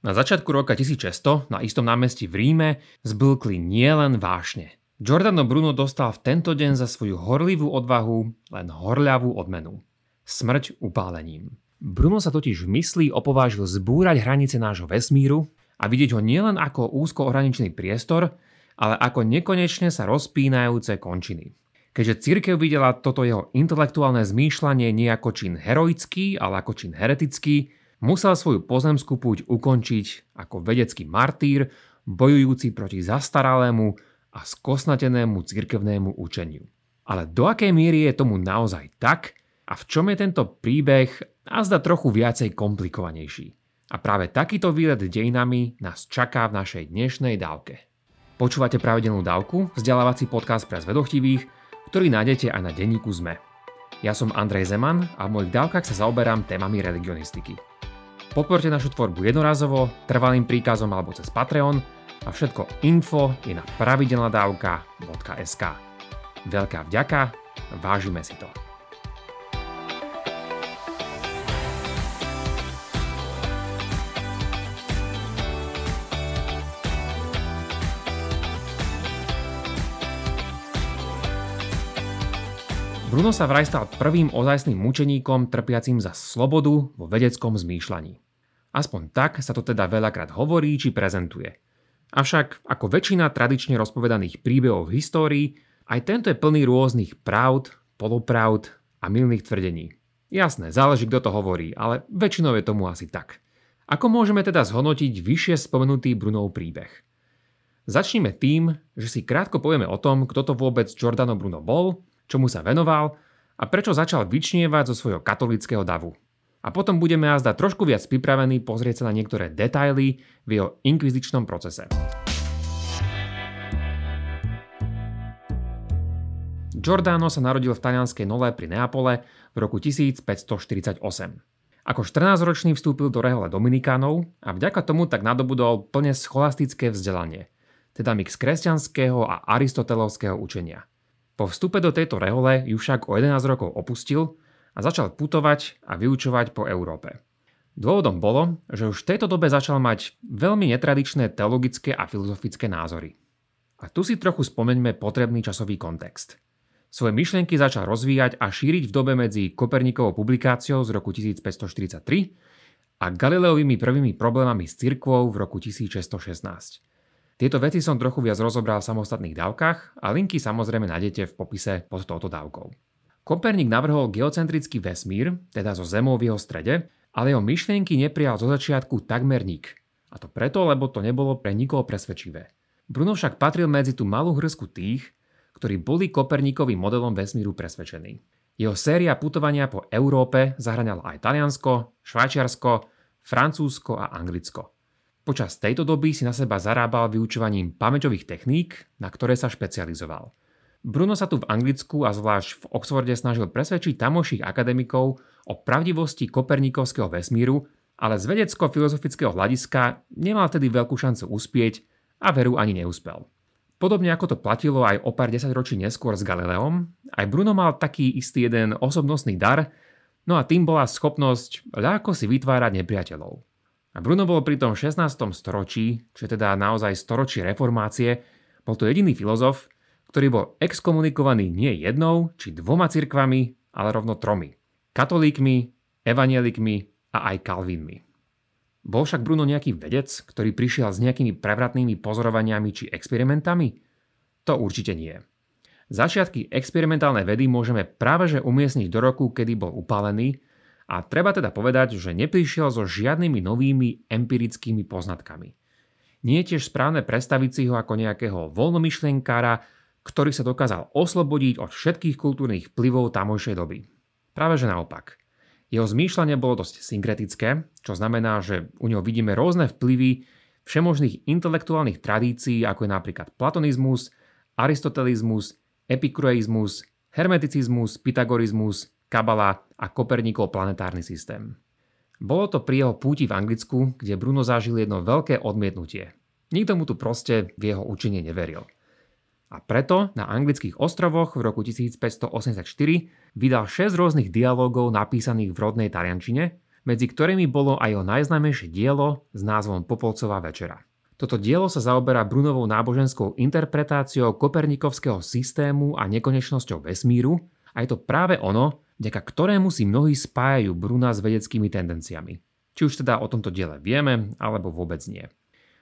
Na začiatku roka 1600 na istom námestí v Ríme zblkli nielen vášne. Giordano Bruno dostal v tento deň za svoju horlivú odvahu len horľavú odmenu. Smrť upálením. Bruno sa totiž v mysli opovážil zbúrať hranice nášho vesmíru a vidieť ho nielen ako úzko ohraničený priestor, ale ako nekonečne sa rozpínajúce končiny. Keďže církev videla toto jeho intelektuálne zmýšľanie nie ako čin heroický, ale ako čin heretický, musel svoju pozemskú púť ukončiť ako vedecký martýr, bojujúci proti zastaralému a skosnatenému cirkevnému učeniu. Ale do akej miery je tomu naozaj tak a v čom je tento príbeh azda trochu viacej komplikovanejší? A práve takýto výlet dejinami nás čaká v našej dnešnej dávke. Počúvate pravidelnú dávku, vzdelávací podcast pre zvedochtivých, ktorý nájdete aj na denníku ZME. Ja som Andrej Zeman a v mojich dávkach sa zaoberám témami religionistiky. Podporte našu tvorbu jednorazovo, trvalým príkazom alebo cez Patreon a všetko info je na pravidelnadavka.sk. Veľká vďaka, vážime si to. Bruno sa vraj stal prvým ozajstným mučeníkom trpiacím za slobodu vo vedeckom zmýšľaní. Aspoň tak sa to teda veľakrát hovorí či prezentuje. Avšak ako väčšina tradične rozpovedaných príbehov v histórii, aj tento je plný rôznych pravd, polopravd a milných tvrdení. Jasné, záleží kto to hovorí, ale väčšinou je tomu asi tak. Ako môžeme teda zhodnotiť vyššie spomenutý Brunov príbeh? Začneme tým, že si krátko povieme o tom, kto to vôbec Giordano Bruno bol čomu sa venoval a prečo začal vyčnievať zo svojho katolického davu. A potom budeme azda trošku viac pripravení pozrieť sa na niektoré detaily v jeho inkvizičnom procese. Giordano sa narodil v talianskej Nole pri Neapole v roku 1548. Ako 14-ročný vstúpil do rehole Dominikánov a vďaka tomu tak nadobudol plne scholastické vzdelanie, teda mix kresťanského a aristotelovského učenia. Po vstupe do tejto rehole ju však o 11 rokov opustil a začal putovať a vyučovať po Európe. Dôvodom bolo, že už v tejto dobe začal mať veľmi netradičné teologické a filozofické názory. A tu si trochu spomeňme potrebný časový kontext. Svoje myšlienky začal rozvíjať a šíriť v dobe medzi Kopernikovou publikáciou z roku 1543 a Galileovými prvými problémami s cirkvou v roku 1616. Tieto veci som trochu viac rozobral v samostatných dávkach a linky samozrejme nájdete v popise pod touto dávkou. Koperník navrhol geocentrický vesmír, teda zo Zemou v jeho strede, ale jeho myšlienky neprijal zo začiatku takmer nik. A to preto, lebo to nebolo pre nikoho presvedčivé. Bruno však patril medzi tú malú hrsku tých, ktorí boli Koperníkovým modelom vesmíru presvedčení. Jeho séria putovania po Európe zahraňala aj Taliansko, Švajčiarsko, Francúzsko a Anglicko. Počas tejto doby si na seba zarábal vyučovaním pamäťových techník, na ktoré sa špecializoval. Bruno sa tu v Anglicku a zvlášť v Oxforde snažil presvedčiť tamoších akademikov o pravdivosti kopernikovského vesmíru, ale z vedecko-filozofického hľadiska nemal tedy veľkú šancu uspieť a veru ani neúspel. Podobne ako to platilo aj o pár desaťročí neskôr s Galileom, aj Bruno mal taký istý jeden osobnostný dar, no a tým bola schopnosť ľahko si vytvárať nepriateľov. A Bruno bol pri tom 16. storočí, čo je teda naozaj storočí reformácie, bol to jediný filozof, ktorý bol exkomunikovaný nie jednou či dvoma cirkvami, ale rovno tromi. Katolíkmi, evanielikmi a aj kalvínmi. Bol však Bruno nejaký vedec, ktorý prišiel s nejakými prevratnými pozorovaniami či experimentami? To určite nie. Začiatky experimentálnej vedy môžeme práve že umiestniť do roku, kedy bol upálený a treba teda povedať, že neprišiel so žiadnymi novými empirickými poznatkami. Nie je tiež správne predstaviť si ho ako nejakého voľnomyšlienkára, ktorý sa dokázal oslobodiť od všetkých kultúrnych vplyvov tamojšej doby. Práve že naopak. Jeho zmýšľanie bolo dosť synkretické, čo znamená, že u neho vidíme rôzne vplyvy všemožných intelektuálnych tradícií, ako je napríklad platonizmus, aristotelizmus, epikureizmus, hermeticizmus, pythagorizmus, kabala a Koperníkov planetárny systém. Bolo to pri jeho púti v Anglicku, kde Bruno zažil jedno veľké odmietnutie. Nikto mu tu proste v jeho učenie neveril. A preto na anglických ostrovoch v roku 1584 vydal 6 rôznych dialogov napísaných v rodnej taliančine medzi ktorými bolo aj jeho najznámejšie dielo s názvom Popolcová večera. Toto dielo sa zaoberá Brunovou náboženskou interpretáciou kopernikovského systému a nekonečnosťou vesmíru a je to práve ono, vďaka ktorému si mnohí spájajú Bruna s vedeckými tendenciami. Či už teda o tomto diele vieme, alebo vôbec nie.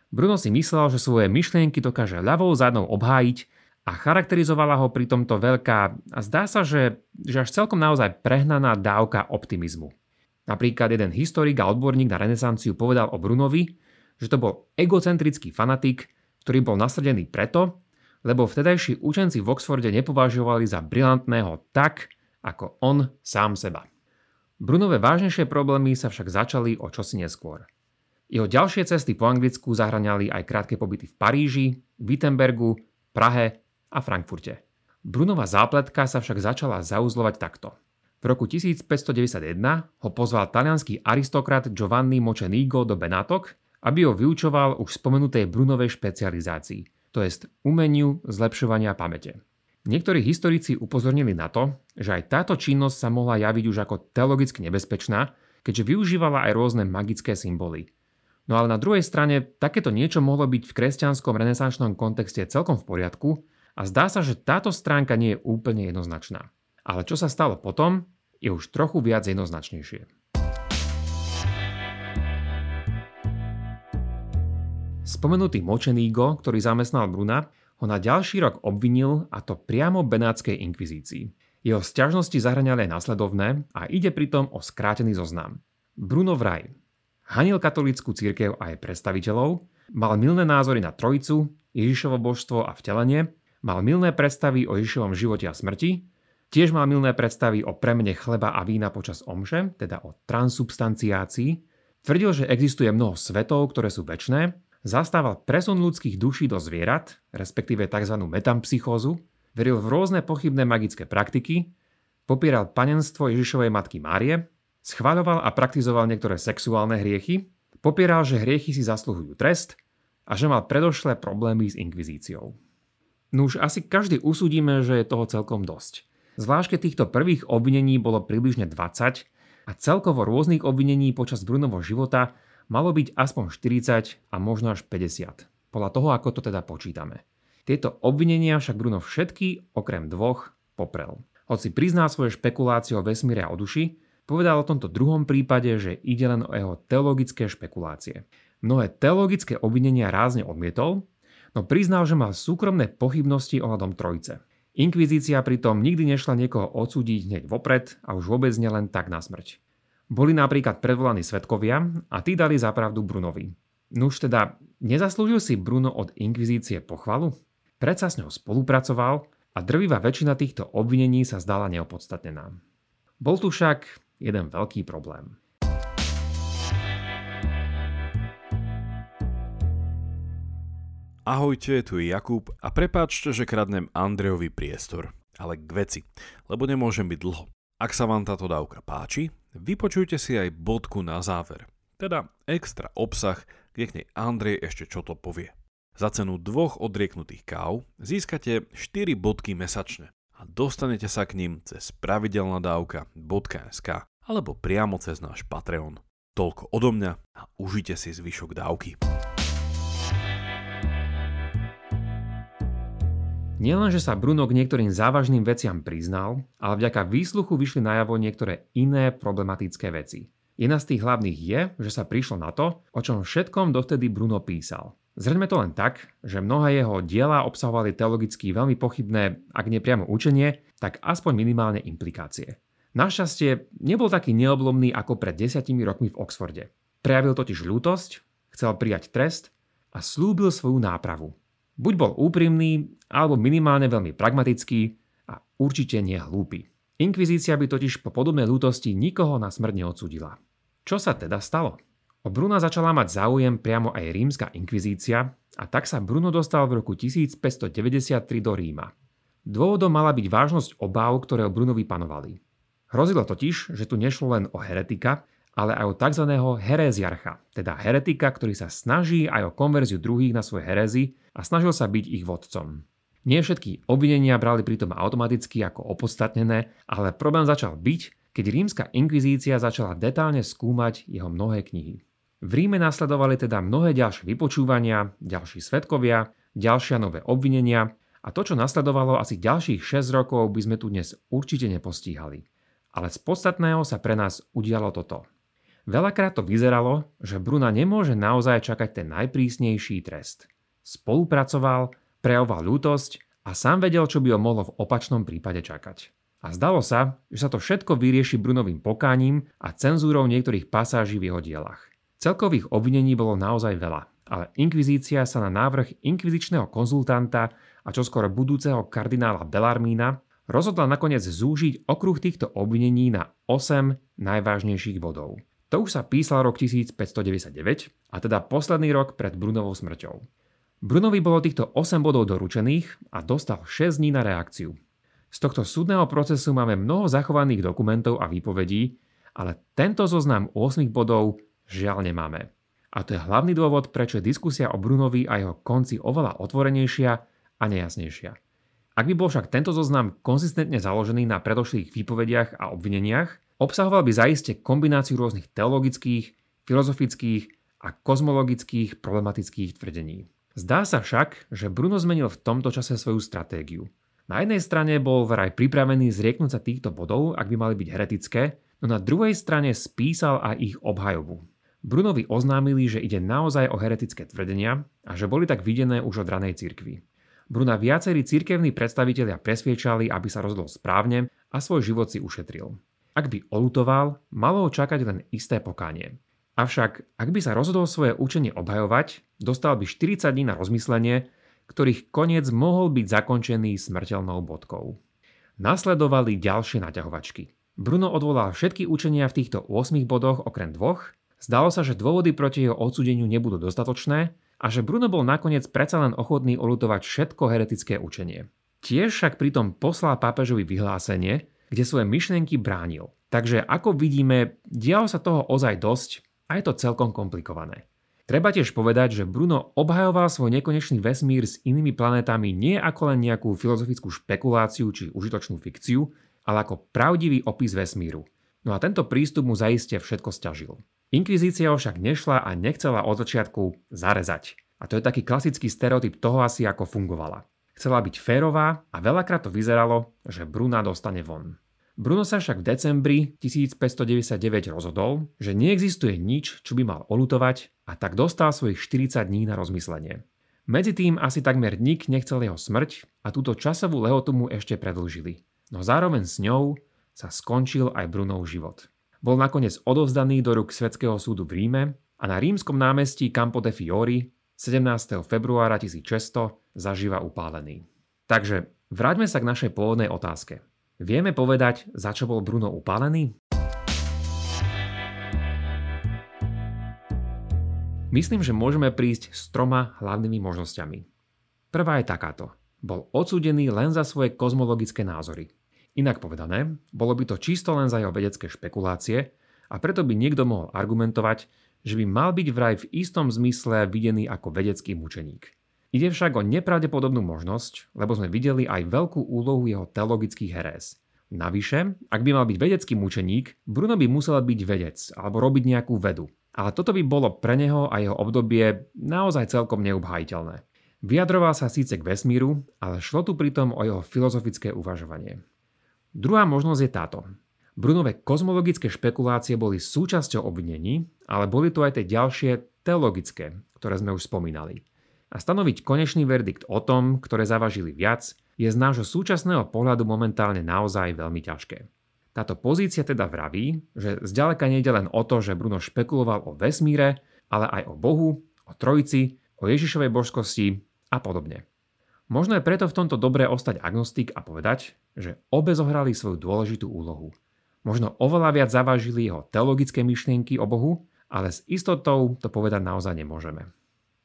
Bruno si myslel, že svoje myšlienky dokáže ľavou zadnou obhájiť a charakterizovala ho pri tomto veľká a zdá sa, že, že až celkom naozaj prehnaná dávka optimizmu. Napríklad jeden historik a odborník na renesanciu povedal o Brunovi, že to bol egocentrický fanatik, ktorý bol nasadený preto, lebo vtedajší učenci v Oxforde nepovažovali za brilantného tak, ako on sám seba. Brunové vážnejšie problémy sa však začali o čosi neskôr. Jeho ďalšie cesty po Anglicku zahraňali aj krátke pobyty v Paríži, Wittenbergu, Prahe a Frankfurte. Brunová zápletka sa však začala zauzlovať takto. V roku 1591 ho pozval talianský aristokrat Giovanni Mocenigo do Benátok, aby ho vyučoval už spomenutej Brunovej špecializácii, to jest umeniu zlepšovania pamäte. Niektorí historici upozornili na to, že aj táto činnosť sa mohla javiť už ako teologicky nebezpečná, keďže využívala aj rôzne magické symboly. No ale na druhej strane takéto niečo mohlo byť v kresťanskom renesančnom kontexte celkom v poriadku a zdá sa, že táto stránka nie je úplne jednoznačná. Ale čo sa stalo potom, je už trochu viac jednoznačnejšie. Spomenutý močenígo, ktorý zamestnal Bruna, ho na ďalší rok obvinil a to priamo Benátskej inkvizícii. Jeho sťažnosti zahraňali aj následovné a ide pritom o skrátený zoznam. Bruno vraj hanil katolícku církev a jej predstaviteľov, mal milné názory na Trojicu, Ježišovo božstvo a vtelenie, mal milné predstavy o Ježišovom živote a smrti, tiež mal milné predstavy o premene chleba a vína počas omše, teda o transubstanciácii, tvrdil, že existuje mnoho svetov, ktoré sú väčné Zastával presun ľudských duší do zvierat, respektíve tzv. metampsychózu, veril v rôzne pochybné magické praktiky, popieral panenstvo Ježišovej matky Márie, schváľoval a praktizoval niektoré sexuálne hriechy, popieral, že hriechy si zasluhujú trest a že mal predošlé problémy s inkvizíciou. No už asi každý usúdime, že je toho celkom dosť. Zvlášť keď týchto prvých obvinení bolo približne 20 a celkovo rôznych obvinení počas Brunovho života malo byť aspoň 40 a možno až 50, podľa toho, ako to teda počítame. Tieto obvinenia však Bruno všetky, okrem dvoch, poprel. Hoci prizná svoje špekulácie o vesmíre a o duši, povedal o tomto druhom prípade, že ide len o jeho teologické špekulácie. Mnohé teologické obvinenia rázne odmietol, no priznal, že mal súkromné pochybnosti ohľadom trojce. Inkvizícia pritom nikdy nešla niekoho odsúdiť hneď vopred a už vôbec nielen tak na smrť. Boli napríklad predvolaní svetkovia a tí dali zapravdu Brunovi. Nuž teda, nezaslúžil si Bruno od inkvizície pochvalu? Predsa s ňou spolupracoval a drvivá väčšina týchto obvinení sa zdala neopodstatnená. Bol tu však jeden veľký problém. Ahojte, tu je Jakub a prepáčte, že kradnem Andrejovi priestor, ale k veci, lebo nemôžem byť dlho. Ak sa vám táto dávka páči, vypočujte si aj bodku na záver, teda extra obsah, kde k nej Andrej ešte čo to povie. Za cenu dvoch odrieknutých káv získate 4 bodky mesačne a dostanete sa k ním cez pravidelnadavka.sk alebo priamo cez náš Patreon. Toľko odo mňa a užite si zvyšok dávky. Nielen, že sa Bruno k niektorým závažným veciam priznal, ale vďaka výsluchu vyšli najavo niektoré iné problematické veci. Jedna z tých hlavných je, že sa prišlo na to, o čom všetkom dovtedy Bruno písal. Zrejme to len tak, že mnohé jeho diela obsahovali teologicky veľmi pochybné, ak nie priamo učenie, tak aspoň minimálne implikácie. Našťastie nebol taký neoblomný ako pred desiatimi rokmi v Oxforde. Prejavil totiž ľútosť, chcel prijať trest a slúbil svoju nápravu. Buď bol úprimný, alebo minimálne veľmi pragmatický a určite nie hlúpy. Inkvizícia by totiž po podobnej lútosti nikoho na smrť neodsudila. Čo sa teda stalo? O Bruna začala mať záujem priamo aj rímska inkvizícia a tak sa Bruno dostal v roku 1593 do Ríma. Dôvodom mala byť vážnosť obáv, ktoré o Brunovi panovali. Hrozilo totiž, že tu nešlo len o heretika, ale aj o tzv. heréziarcha, teda heretika, ktorý sa snaží aj o konverziu druhých na svoje herezy a snažil sa byť ich vodcom. Nie všetky obvinenia brali pritom automaticky ako opodstatnené, ale problém začal byť, keď rímska inkvizícia začala detálne skúmať jeho mnohé knihy. V Ríme nasledovali teda mnohé ďalšie vypočúvania, ďalší svetkovia, ďalšia nové obvinenia a to, čo nasledovalo asi ďalších 6 rokov, by sme tu dnes určite nepostíhali. Ale z podstatného sa pre nás udialo toto. Veľakrát to vyzeralo, že Bruna nemôže naozaj čakať ten najprísnejší trest. Spolupracoval, prejavoval ľútosť a sám vedel, čo by ho mohlo v opačnom prípade čakať. A zdalo sa, že sa to všetko vyrieši Brunovým pokáním a cenzúrou niektorých pasáží v jeho dielach. Celkových obvinení bolo naozaj veľa, ale inkvizícia sa na návrh inkvizičného konzultanta a čoskoro budúceho kardinála Bellarmína rozhodla nakoniec zúžiť okruh týchto obvinení na 8 najvážnejších bodov. To už sa písal rok 1599, a teda posledný rok pred Brunovou smrťou. Brunovi bolo týchto 8 bodov doručených a dostal 6 dní na reakciu. Z tohto súdneho procesu máme mnoho zachovaných dokumentov a výpovedí, ale tento zoznam 8 bodov žiaľ nemáme. A to je hlavný dôvod, prečo je diskusia o Brunovi a jeho konci oveľa otvorenejšia a nejasnejšia. Ak by bol však tento zoznam konzistentne založený na predošlých výpovediach a obvineniach, obsahoval by zaiste kombináciu rôznych teologických, filozofických a kozmologických problematických tvrdení. Zdá sa však, že Bruno zmenil v tomto čase svoju stratégiu. Na jednej strane bol vraj pripravený zrieknúť sa týchto bodov, ak by mali byť heretické, no na druhej strane spísal aj ich obhajobu. Brunovi oznámili, že ide naozaj o heretické tvrdenia a že boli tak videné už od ranej cirkvi. Bruna viacerí cirkevní predstavitelia presviečali, aby sa rozhodol správne a svoj život si ušetril. Ak by olutoval, malo čakať len isté pokánie. Avšak, ak by sa rozhodol svoje učenie obhajovať, dostal by 40 dní na rozmyslenie, ktorých koniec mohol byť zakončený smrteľnou bodkou. Nasledovali ďalšie naťahovačky. Bruno odvolal všetky učenia v týchto 8 bodoch okrem dvoch. Zdalo sa, že dôvody proti jeho odsudeniu nebudú dostatočné a že Bruno bol nakoniec predsa len ochotný olutovať všetko heretické učenie. Tiež však pritom poslal pápežovi vyhlásenie, kde svoje myšlienky bránil. Takže ako vidíme, dialo sa toho ozaj dosť a je to celkom komplikované. Treba tiež povedať, že Bruno obhajoval svoj nekonečný vesmír s inými planétami nie ako len nejakú filozofickú špekuláciu či užitočnú fikciu, ale ako pravdivý opis vesmíru. No a tento prístup mu zaiste všetko stiažil. Inkvizícia však nešla a nechcela od začiatku zarezať. A to je taký klasický stereotyp toho asi, ako fungovala. Chcela byť férová a veľakrát to vyzeralo, že Bruna dostane von. Bruno sa však v decembri 1599 rozhodol, že neexistuje nič, čo by mal olutovať a tak dostal svojich 40 dní na rozmyslenie. Medzi tým asi takmer nik nechcel jeho smrť a túto časovú lehotu mu ešte predlžili. No zároveň s ňou sa skončil aj Brunov život. Bol nakoniec odovzdaný do rúk Svetského súdu v Ríme a na rímskom námestí Campo de Fiori 17. februára 1600 zažíva upálený. Takže vráťme sa k našej pôvodnej otázke. Vieme povedať, za čo bol Bruno upálený? Myslím, že môžeme prísť s troma hlavnými možnosťami. Prvá je takáto. Bol odsúdený len za svoje kozmologické názory. Inak povedané, bolo by to čisto len za jeho vedecké špekulácie a preto by niekto mohol argumentovať, že by mal byť vraj v istom zmysle videný ako vedecký mučeník. Ide však o nepravdepodobnú možnosť, lebo sme videli aj veľkú úlohu jeho teologických herés. Navyše, ak by mal byť vedecký mučeník, Bruno by musel byť vedec alebo robiť nejakú vedu. Ale toto by bolo pre neho a jeho obdobie naozaj celkom neobhajiteľné. Vyjadroval sa síce k vesmíru, ale šlo tu pritom o jeho filozofické uvažovanie. Druhá možnosť je táto. Brunové kozmologické špekulácie boli súčasťou obvinení, ale boli tu aj tie ďalšie teologické, ktoré sme už spomínali. A stanoviť konečný verdikt o tom, ktoré zavažili viac, je z nášho súčasného pohľadu momentálne naozaj veľmi ťažké. Táto pozícia teda vraví, že zďaleka nejde len o to, že Bruno špekuloval o vesmíre, ale aj o Bohu, o Trojici, o Ježišovej božskosti a podobne. Možno je preto v tomto dobré ostať agnostik a povedať, že obe zohrali svoju dôležitú úlohu. Možno oveľa viac zavážili jeho teologické myšlienky o Bohu, ale s istotou to povedať naozaj nemôžeme.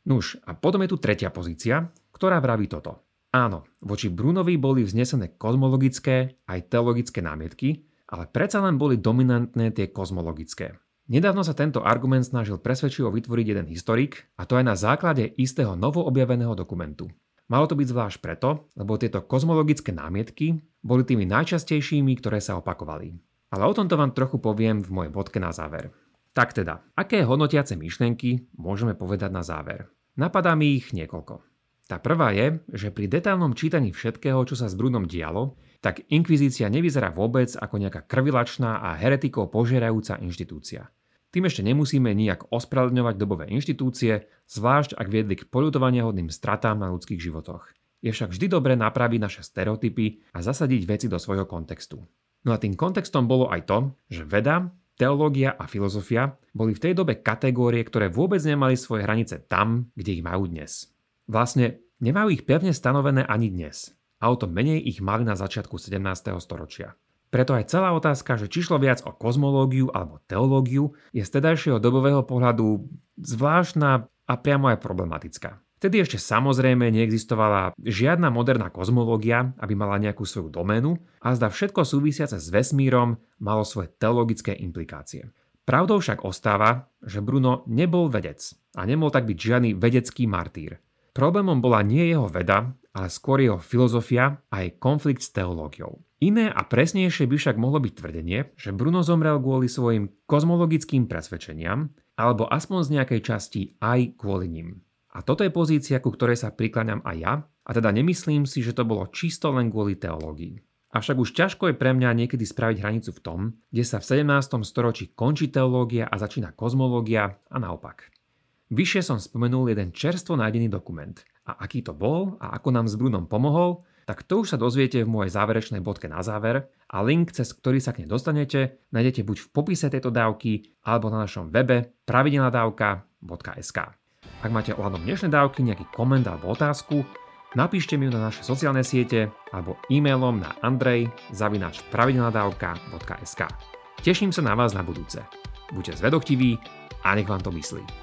Nuž, a potom je tu tretia pozícia, ktorá vraví toto. Áno, voči Brunovi boli vznesené kozmologické aj teologické námietky, ale predsa len boli dominantné tie kozmologické. Nedávno sa tento argument snažil presvedčivo vytvoriť jeden historik, a to aj na základe istého novoobjaveného dokumentu. Malo to byť zvlášť preto, lebo tieto kozmologické námietky boli tými najčastejšími, ktoré sa opakovali. Ale o tomto vám trochu poviem v mojej bodke na záver. Tak teda, aké hodnotiace myšlenky môžeme povedať na záver? Napadá mi ich niekoľko. Tá prvá je, že pri detálnom čítaní všetkého, čo sa s Brunom dialo, tak inkvizícia nevyzerá vôbec ako nejaká krvilačná a heretikov požierajúca inštitúcia. Tým ešte nemusíme nijak ospravedlňovať dobové inštitúcie, zvlášť ak viedli k poľutovania hodným stratám na ľudských životoch. Je však vždy dobré napraviť naše stereotypy a zasadiť veci do svojho kontextu. No a tým kontextom bolo aj to, že veda, teológia a filozofia boli v tej dobe kategórie, ktoré vôbec nemali svoje hranice tam, kde ich majú dnes. Vlastne nemajú ich pevne stanovené ani dnes. A o to menej ich mali na začiatku 17. storočia. Preto aj celá otázka, že či šlo viac o kozmológiu alebo teológiu, je z tedajšieho dobového pohľadu zvláštna a priamo aj problematická. Vtedy ešte samozrejme neexistovala žiadna moderná kozmológia, aby mala nejakú svoju doménu a zda všetko súvisiace s vesmírom malo svoje teologické implikácie. Pravdou však ostáva, že Bruno nebol vedec a nemohol tak byť žiadny vedecký martýr. Problémom bola nie jeho veda, ale skôr jeho filozofia a jej konflikt s teológiou. Iné a presnejšie by však mohlo byť tvrdenie, že Bruno zomrel kvôli svojim kozmologickým presvedčeniam, alebo aspoň z nejakej časti aj kvôli nim. A toto je pozícia, ku ktorej sa prikláňam aj ja, a teda nemyslím si, že to bolo čisto len kvôli teológii. Avšak už ťažko je pre mňa niekedy spraviť hranicu v tom, kde sa v 17. storočí končí teológia a začína kozmológia a naopak. Vyššie som spomenul jeden čerstvo nájdený dokument. A aký to bol a ako nám s Brunom pomohol, tak to už sa dozviete v mojej záverečnej bodke na záver a link, cez ktorý sa k nej dostanete, nájdete buď v popise tejto dávky alebo na našom webe pravidelnadavka.sk. Ak máte ohľadom dnešnej dávky nejaký koment alebo otázku, napíšte mi ju na naše sociálne siete alebo e-mailom na andrej.pravidelnadavka.sk. Teším sa na vás na budúce. Buďte zvedochtiví a nech vám to myslí.